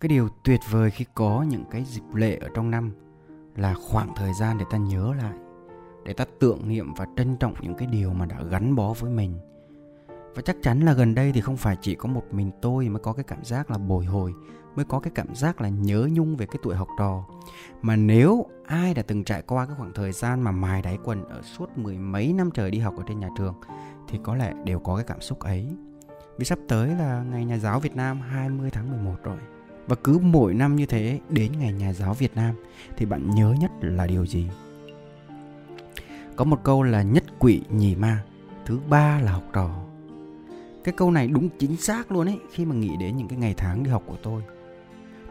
cái điều tuyệt vời khi có những cái dịp lễ ở trong năm là khoảng thời gian để ta nhớ lại, để ta tưởng niệm và trân trọng những cái điều mà đã gắn bó với mình. Và chắc chắn là gần đây thì không phải chỉ có một mình tôi mới có cái cảm giác là bồi hồi, mới có cái cảm giác là nhớ nhung về cái tuổi học trò. Mà nếu ai đã từng trải qua cái khoảng thời gian mà mài đáy quần ở suốt mười mấy năm trời đi học ở trên nhà trường thì có lẽ đều có cái cảm xúc ấy. Vì sắp tới là ngày nhà giáo Việt Nam 20 tháng 11 rồi và cứ mỗi năm như thế đến ngày nhà giáo Việt Nam thì bạn nhớ nhất là điều gì? Có một câu là nhất quỷ nhì ma, thứ ba là học trò. Cái câu này đúng chính xác luôn ấy khi mà nghĩ đến những cái ngày tháng đi học của tôi.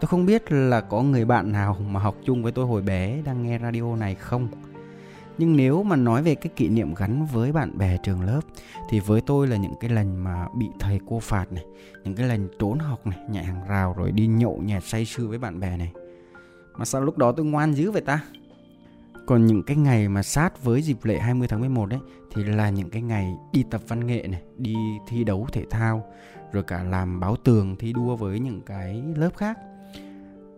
Tôi không biết là có người bạn nào mà học chung với tôi hồi bé đang nghe radio này không? Nhưng nếu mà nói về cái kỷ niệm gắn với bạn bè trường lớp thì với tôi là những cái lần mà bị thầy cô phạt này, những cái lần trốn học này, nhảy hàng rào rồi đi nhậu nhẹt say sưa với bạn bè này. Mà sao lúc đó tôi ngoan dữ vậy ta? Còn những cái ngày mà sát với dịp lễ 20 tháng 11 đấy thì là những cái ngày đi tập văn nghệ này, đi thi đấu thể thao, rồi cả làm báo tường thi đua với những cái lớp khác.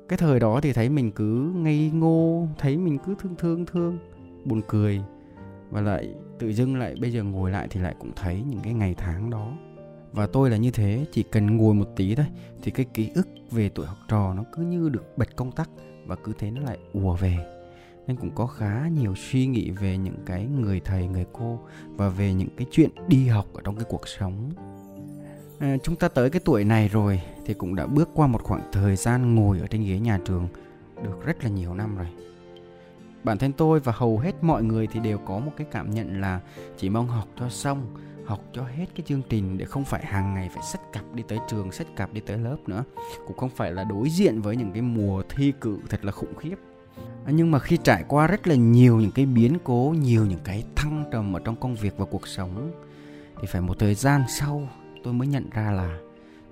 Cái thời đó thì thấy mình cứ ngây ngô, thấy mình cứ thương thương thương, buồn cười và lại tự dưng lại bây giờ ngồi lại thì lại cũng thấy những cái ngày tháng đó. Và tôi là như thế chỉ cần ngồi một tí thôi thì cái ký ức về tuổi học trò nó cứ như được bật công tắc và cứ thế nó lại ùa về. Nên cũng có khá nhiều suy nghĩ về những cái người thầy người cô và về những cái chuyện đi học ở trong cái cuộc sống. À, chúng ta tới cái tuổi này rồi thì cũng đã bước qua một khoảng thời gian ngồi ở trên ghế nhà trường được rất là nhiều năm rồi bản thân tôi và hầu hết mọi người thì đều có một cái cảm nhận là chỉ mong học cho xong, học cho hết cái chương trình để không phải hàng ngày phải sách cặp đi tới trường sách cặp đi tới lớp nữa. Cũng không phải là đối diện với những cái mùa thi cử thật là khủng khiếp. À, nhưng mà khi trải qua rất là nhiều những cái biến cố, nhiều những cái thăng trầm ở trong công việc và cuộc sống, thì phải một thời gian sau tôi mới nhận ra là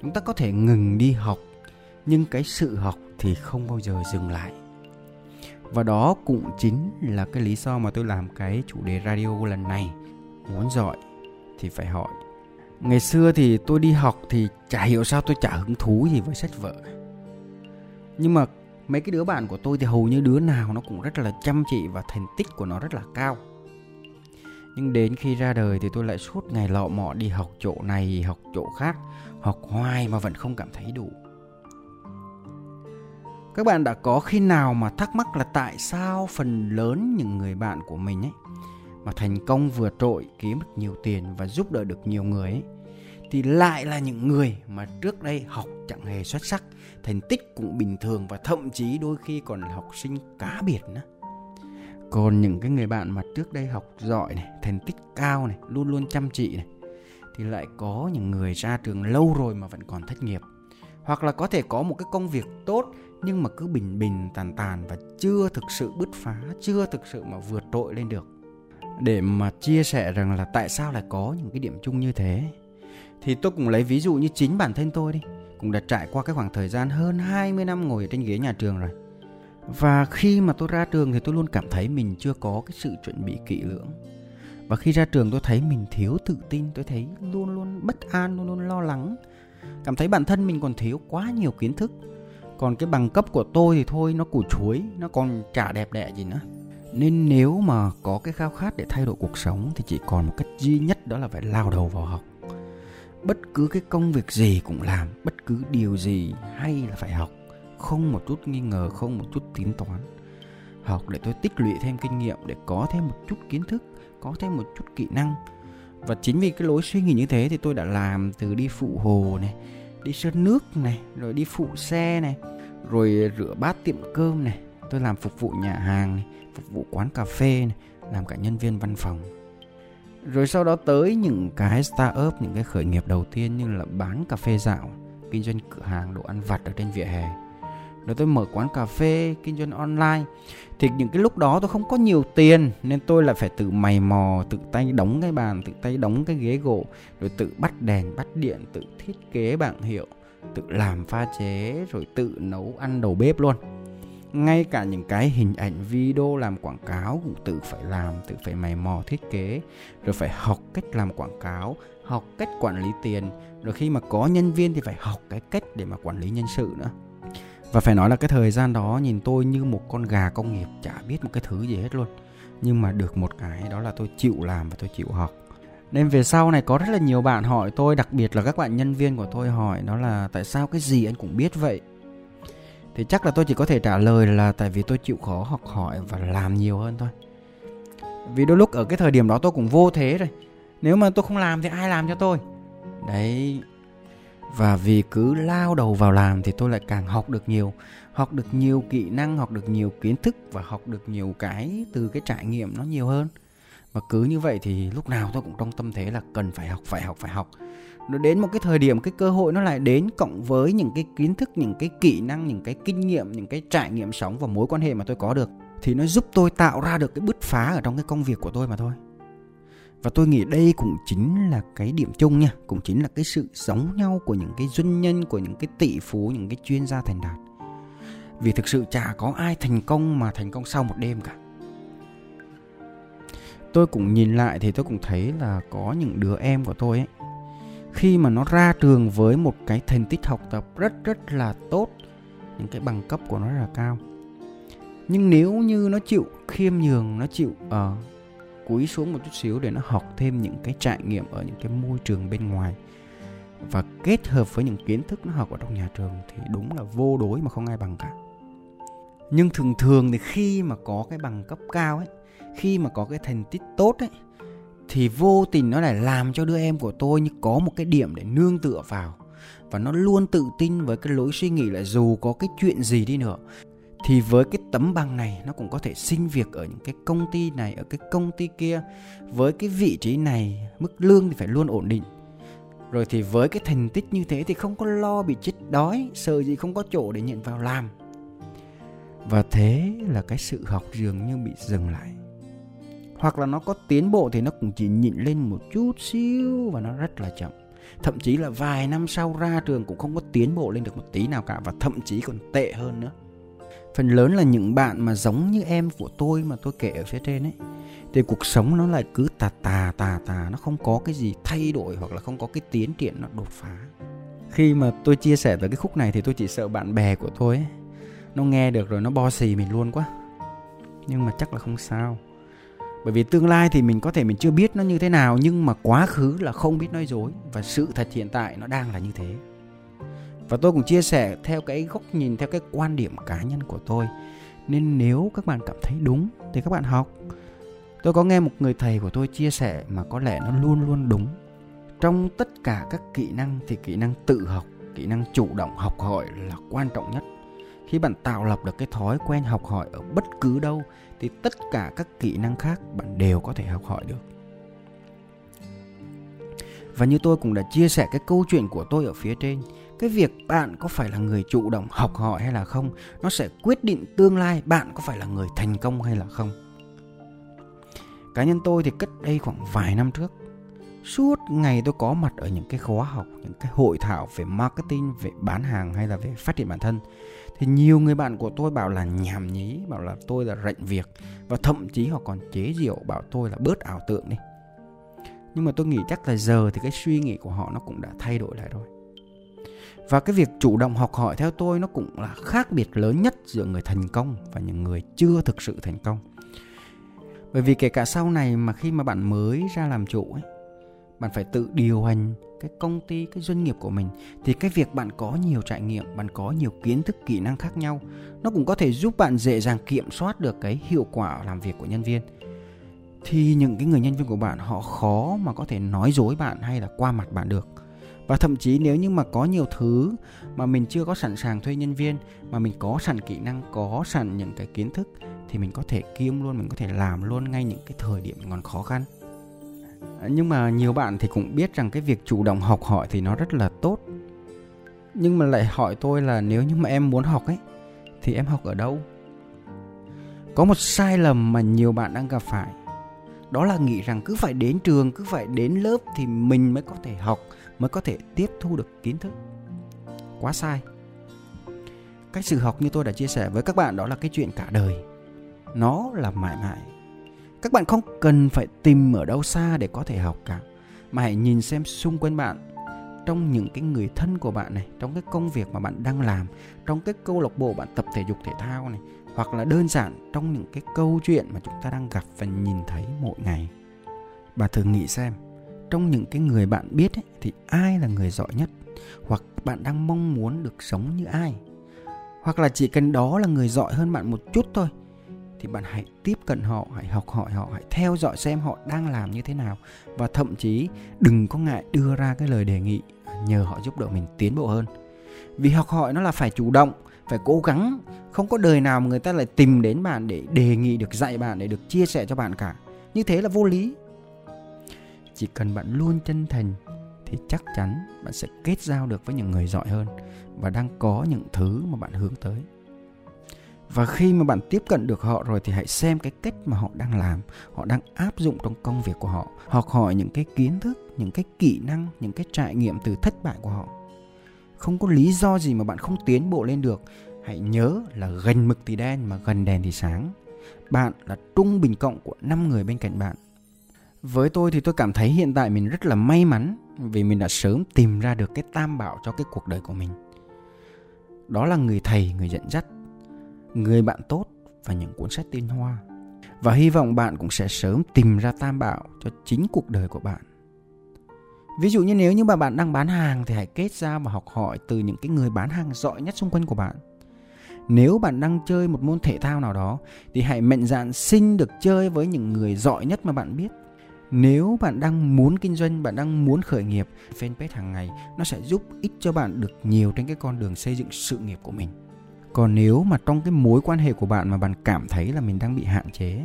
chúng ta có thể ngừng đi học, nhưng cái sự học thì không bao giờ dừng lại và đó cũng chính là cái lý do mà tôi làm cái chủ đề radio lần này. Muốn giỏi thì phải hỏi. Ngày xưa thì tôi đi học thì chả hiểu sao tôi chả hứng thú gì với sách vở. Nhưng mà mấy cái đứa bạn của tôi thì hầu như đứa nào nó cũng rất là chăm chỉ và thành tích của nó rất là cao. Nhưng đến khi ra đời thì tôi lại suốt ngày lọ mọ đi học chỗ này, học chỗ khác, học hoài mà vẫn không cảm thấy đủ các bạn đã có khi nào mà thắc mắc là tại sao phần lớn những người bạn của mình ấy mà thành công vừa trội kiếm được nhiều tiền và giúp đỡ được nhiều người ấy thì lại là những người mà trước đây học chẳng hề xuất sắc, thành tích cũng bình thường và thậm chí đôi khi còn là học sinh cá biệt nữa. Còn những cái người bạn mà trước đây học giỏi này, thành tích cao này, luôn luôn chăm chỉ này thì lại có những người ra trường lâu rồi mà vẫn còn thất nghiệp. Hoặc là có thể có một cái công việc tốt nhưng mà cứ bình bình tàn tàn và chưa thực sự bứt phá, chưa thực sự mà vượt trội lên được. Để mà chia sẻ rằng là tại sao lại có những cái điểm chung như thế thì tôi cũng lấy ví dụ như chính bản thân tôi đi. Cũng đã trải qua cái khoảng thời gian hơn 20 năm ngồi ở trên ghế nhà trường rồi. Và khi mà tôi ra trường thì tôi luôn cảm thấy mình chưa có cái sự chuẩn bị kỹ lưỡng. Và khi ra trường tôi thấy mình thiếu tự tin tôi thấy luôn luôn bất an luôn luôn lo lắng. Cảm thấy bản thân mình còn thiếu quá nhiều kiến thức còn cái bằng cấp của tôi thì thôi, nó củ chuối, nó còn chả đẹp đẽ gì nữa. Nên nếu mà có cái khao khát để thay đổi cuộc sống thì chỉ còn một cách duy nhất đó là phải lao đầu vào học. Bất cứ cái công việc gì cũng làm, bất cứ điều gì hay là phải học, không một chút nghi ngờ, không một chút tính toán. Học để tôi tích lũy thêm kinh nghiệm, để có thêm một chút kiến thức, có thêm một chút kỹ năng. Và chính vì cái lối suy nghĩ như thế thì tôi đã làm từ đi phụ hồ này đi sơn nước này, rồi đi phụ xe này, rồi rửa bát tiệm cơm này. Tôi làm phục vụ nhà hàng này, phục vụ quán cà phê này, làm cả nhân viên văn phòng. Rồi sau đó tới những cái startup, những cái khởi nghiệp đầu tiên như là bán cà phê dạo, kinh doanh cửa hàng, đồ ăn vặt ở trên vỉa hè rồi tôi mở quán cà phê kinh doanh online. Thì những cái lúc đó tôi không có nhiều tiền, nên tôi lại phải tự mày mò, tự tay đóng cái bàn, tự tay đóng cái ghế gỗ, rồi tự bắt đèn, bắt điện, tự thiết kế bảng hiệu, tự làm pha chế, rồi tự nấu ăn đầu bếp luôn. Ngay cả những cái hình ảnh video làm quảng cáo cũng tự phải làm, tự phải mày mò thiết kế, rồi phải học cách làm quảng cáo, học cách quản lý tiền. Rồi khi mà có nhân viên thì phải học cái cách để mà quản lý nhân sự nữa và phải nói là cái thời gian đó nhìn tôi như một con gà công nghiệp, chả biết một cái thứ gì hết luôn. Nhưng mà được một cái, đó là tôi chịu làm và tôi chịu học. Nên về sau này có rất là nhiều bạn hỏi tôi, đặc biệt là các bạn nhân viên của tôi hỏi, đó là tại sao cái gì anh cũng biết vậy? Thì chắc là tôi chỉ có thể trả lời là tại vì tôi chịu khó học hỏi và làm nhiều hơn thôi. Vì đôi lúc ở cái thời điểm đó tôi cũng vô thế rồi. Nếu mà tôi không làm thì ai làm cho tôi? Đấy và vì cứ lao đầu vào làm thì tôi lại càng học được nhiều. Học được nhiều kỹ năng, học được nhiều kiến thức và học được nhiều cái từ cái trải nghiệm nó nhiều hơn. Và cứ như vậy thì lúc nào tôi cũng trong tâm thế là cần phải học phải học phải học. Nó đến một cái thời điểm, cái cơ hội nó lại đến cộng với những cái kiến thức, những cái kỹ năng, những cái kinh nghiệm, những cái trải nghiệm sống và mối quan hệ mà tôi có được. Thì nó giúp tôi tạo ra được cái bứt phá ở trong cái công việc của tôi mà thôi và tôi nghĩ đây cũng chính là cái điểm chung nha cũng chính là cái sự giống nhau của những cái doanh nhân của những cái tỷ phú những cái chuyên gia thành đạt. Vì thực sự chả có ai thành công mà thành công sau một đêm cả. Tôi cũng nhìn lại thì tôi cũng thấy là có những đứa em của tôi ấy khi mà nó ra trường với một cái thành tích học tập rất rất là tốt những cái bằng cấp của nó rất là cao. Nhưng nếu như nó chịu khiêm nhường nó chịu uh, cúi xuống một chút xíu để nó học thêm những cái trải nghiệm ở những cái môi trường bên ngoài. Và kết hợp với những kiến thức nó học ở trong nhà trường thì đúng là vô đối mà không ai bằng cả. Nhưng thường thường thì khi mà có cái bằng cấp cao ấy, khi mà có cái thành tích tốt ấy, thì vô tình nó lại làm cho đứa em của tôi như có một cái điểm để nương tựa vào. Và nó luôn tự tin với cái lối suy nghĩ là dù có cái chuyện gì đi nữa thì với cái tấm bằng này, nó cũng có thể xin việc ở những cái công ty này, ở cái công ty kia. Với cái vị trí này, mức lương thì phải luôn ổn định. Rồi thì với cái thành tích như thế thì không có lo bị chết đói, sợ gì không có chỗ để nhận vào làm. Và thế là cái sự học dường như bị dừng lại. Hoặc là nó có tiến bộ thì nó cũng chỉ nhịn lên một chút xíu và nó rất là chậm. Thậm chí là vài năm sau ra trường cũng không có tiến bộ lên được một tí nào cả và thậm chí còn tệ hơn nữa phần lớn là những bạn mà giống như em của tôi mà tôi kể ở phía trên ấy. Thì cuộc sống nó lại cứ tà tà tà tà, nó không có cái gì thay đổi hoặc là không có cái tiến triển nó đột phá. Khi mà tôi chia sẻ tới cái khúc này thì tôi chỉ sợ bạn bè của tôi ấy, nó nghe được rồi nó bo xì mình luôn quá. Nhưng mà chắc là không sao. Bởi vì tương lai thì mình có thể mình chưa biết nó như thế nào, nhưng mà quá khứ là không biết nói dối và sự thật hiện tại nó đang là như thế và tôi cũng chia sẻ theo cái góc nhìn, theo cái quan điểm cá nhân của tôi. Nên nếu các bạn cảm thấy đúng thì các bạn học. Tôi có nghe một người thầy của tôi chia sẻ mà có lẽ nó luôn luôn đúng. Trong tất cả các kỹ năng thì kỹ năng tự học, kỹ năng chủ động học hỏi là quan trọng nhất. Khi bạn tạo lập được cái thói quen học hỏi ở bất cứ đâu thì tất cả các kỹ năng khác bạn đều có thể học hỏi được. Và như tôi cũng đã chia sẻ cái câu chuyện của tôi ở phía trên cái việc bạn có phải là người chủ động học hỏi hay là không, nó sẽ quyết định tương lai bạn có phải là người thành công hay là không. Cá nhân tôi thì cách đây khoảng vài năm trước, suốt ngày tôi có mặt ở những cái khóa học, những cái hội thảo về marketing, về bán hàng hay là về phát triển bản thân. Thì nhiều người bạn của tôi bảo là nhảm nhí, bảo là tôi là rệnh việc, và thậm chí họ còn chế giễu bảo tôi là bớt ảo tượng đi. Nhưng mà tôi nghĩ chắc là giờ thì cái suy nghĩ của họ nó cũng đã thay đổi lại rồi và cái việc chủ động học hỏi theo tôi nó cũng là khác biệt lớn nhất giữa người thành công và những người chưa thực sự thành công. Bởi vì kể cả sau này mà khi mà bạn mới ra làm chủ ấy, bạn phải tự điều hành cái công ty, cái doanh nghiệp của mình, thì cái việc bạn có nhiều trải nghiệm, bạn có nhiều kiến thức, kỹ năng khác nhau, nó cũng có thể giúp bạn dễ dàng kiểm soát được cái hiệu quả làm việc của nhân viên. Thì những cái người nhân viên của bạn họ khó mà có thể nói dối bạn hay là qua mặt bạn được và thậm chí nếu như mà có nhiều thứ mà mình chưa có sẵn sàng thuê nhân viên, mà mình có sẵn kỹ năng, có sẵn những cái kiến thức, thì mình có thể kiêm luôn, mình có thể làm luôn ngay những cái thời điểm còn khó khăn. Nhưng mà nhiều bạn thì cũng biết rằng cái việc chủ động học hỏi thì nó rất là tốt. Nhưng mà lại hỏi tôi là nếu như mà em muốn học ấy, thì em học ở đâu? Có một sai lầm mà nhiều bạn đang gặp phải. Đó là nghĩ rằng cứ phải đến trường, cứ phải đến lớp thì mình mới có thể học mới có thể tiếp thu được kiến thức. Quá sai. Cách sự học như tôi đã chia sẻ với các bạn đó là cái chuyện cả đời. Nó là mãi mãi. Các bạn không cần phải tìm ở đâu xa để có thể học cả, mà hãy nhìn xem xung quanh bạn, trong những cái người thân của bạn này, trong cái công việc mà bạn đang làm, trong cái câu lạc bộ bạn tập thể dục thể thao này, hoặc là đơn giản trong những cái câu chuyện mà chúng ta đang gặp và nhìn thấy mỗi ngày. Bà thử nghĩ xem trong những cái người bạn biết ấy, thì ai là người giỏi nhất? Hoặc bạn đang mong muốn được sống như ai? Hoặc là chỉ cần đó là người giỏi hơn bạn một chút thôi thì bạn hãy tiếp cận họ hãy học hỏi họ hãy theo dõi xem họ đang làm như thế nào. Và thậm chí đừng có ngại đưa ra cái lời đề nghị nhờ họ giúp đỡ mình tiến bộ hơn. Vì học hỏi nó là phải chủ động phải cố gắng. Không có đời nào mà người ta lại tìm đến bạn để đề nghị được dạy bạn để được chia sẻ cho bạn cả. Như thế là vô lý chỉ cần bạn luôn chân thành thì chắc chắn bạn sẽ kết giao được với những người giỏi hơn và đang có những thứ mà bạn hướng tới. Và khi mà bạn tiếp cận được họ rồi thì hãy xem cái cách mà họ đang làm, họ đang áp dụng trong công việc của họ, học hỏi những cái kiến thức, những cái kỹ năng, những cái trải nghiệm từ thất bại của họ. Không có lý do gì mà bạn không tiến bộ lên được. Hãy nhớ là gần mực thì đen mà gần đèn thì sáng. Bạn là trung bình cộng của 5 người bên cạnh bạn với tôi thì tôi cảm thấy hiện tại mình rất là may mắn vì mình đã sớm tìm ra được cái tam bảo cho cái cuộc đời của mình. Đó là người thầy, người dẫn dắt, người bạn tốt và những cuốn sách tiên hoa. Và hy vọng bạn cũng sẽ sớm tìm ra tam bảo cho chính cuộc đời của bạn. Ví dụ như nếu như mà bạn đang bán hàng thì hãy kết giao và học hỏi từ những cái người bán hàng giỏi nhất xung quanh của bạn. Nếu bạn đang chơi một môn thể thao nào đó thì hãy mạnh dạn xin được chơi với những người giỏi nhất mà bạn biết nếu bạn đang muốn kinh doanh, bạn đang muốn khởi nghiệp, fanpage hàng ngày nó sẽ giúp ích cho bạn được nhiều trên cái con đường xây dựng sự nghiệp của mình. Còn nếu mà trong cái mối quan hệ của bạn mà bạn cảm thấy là mình đang bị hạn chế,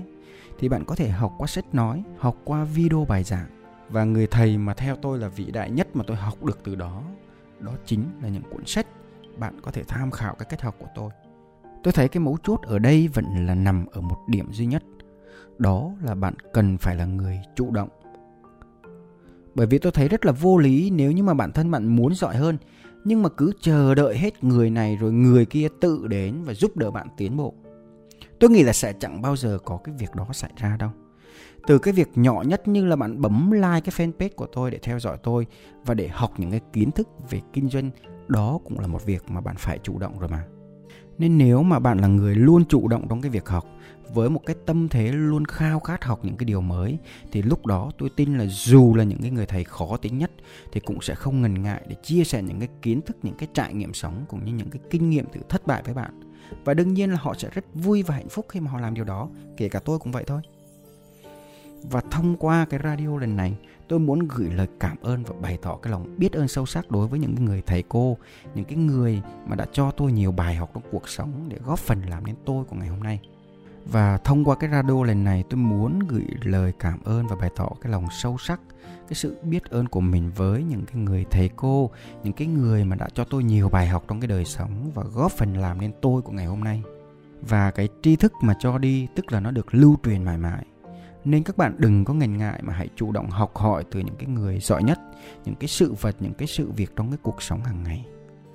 thì bạn có thể học qua sách nói, học qua video bài giảng. Và người thầy mà theo tôi là vĩ đại nhất mà tôi học được từ đó đó chính là những cuốn sách bạn có thể tham khảo cái cách học của tôi. Tôi thấy cái mấu chốt ở đây vẫn là nằm ở một điểm duy nhất đó là bạn cần phải là người chủ động. Bởi vì tôi thấy rất là vô lý nếu như mà bản thân bạn muốn giỏi hơn, nhưng mà cứ chờ đợi hết người này rồi người kia tự đến và giúp đỡ bạn tiến bộ. Tôi nghĩ là sẽ chẳng bao giờ có cái việc đó xảy ra đâu. Từ cái việc nhỏ nhất như là bạn bấm like cái fanpage của tôi để theo dõi tôi và để học những cái kiến thức về kinh doanh, đó cũng là một việc mà bạn phải chủ động rồi mà. Nên nếu mà bạn là người luôn chủ động trong cái việc học với một cái tâm thế luôn khao khát học những cái điều mới, thì lúc đó tôi tin là dù là những cái người thầy khó tính nhất, thì cũng sẽ không ngần ngại để chia sẻ những cái kiến thức, những cái trải nghiệm sống cũng như những cái kinh nghiệm từ thất bại với bạn. Và đương nhiên là họ sẽ rất vui và hạnh phúc khi mà họ làm điều đó, kể cả tôi cũng vậy thôi. Và thông qua cái radio lần này, tôi muốn gửi lời cảm ơn và bày tỏ cái lòng biết ơn sâu sắc đối với những người thầy cô, những cái người mà đã cho tôi nhiều bài học trong cuộc sống để góp phần làm nên tôi của ngày hôm nay và thông qua cái radio lần này, tôi muốn gửi lời cảm ơn và bày tỏ cái lòng sâu sắc, cái sự biết ơn của mình với những cái người thầy cô, những cái người mà đã cho tôi nhiều bài học trong cái đời sống và góp phần làm nên tôi của ngày hôm nay. Và cái tri thức mà cho đi, tức là nó được lưu truyền mãi mãi. Nên các bạn đừng có ngần ngại mà hãy chủ động học hỏi từ những cái người giỏi nhất, những cái sự vật, những cái sự việc trong cái cuộc sống hàng ngày.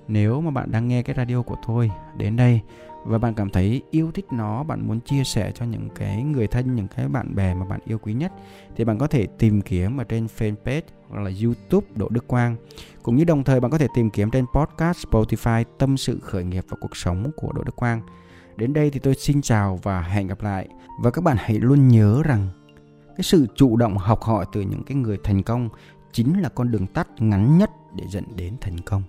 Nếu mà bạn đang nghe cái radio của tôi, đến đây và bạn cảm thấy yêu thích nó, bạn muốn chia sẻ cho những cái người thân, những cái bạn bè mà bạn yêu quý nhất, thì bạn có thể tìm kiếm ở trên fanpage hoặc là youtube đỗ đức quang. Cũng như đồng thời, bạn có thể tìm kiếm trên podcast spotify tâm sự khởi nghiệp và cuộc sống của đỗ đức quang. Đến đây thì tôi xin chào và hẹn gặp lại. Và các bạn hãy luôn nhớ rằng, cái sự chủ động học hỏi từ những cái người thành công chính là con đường tắt ngắn nhất để dẫn đến thành công.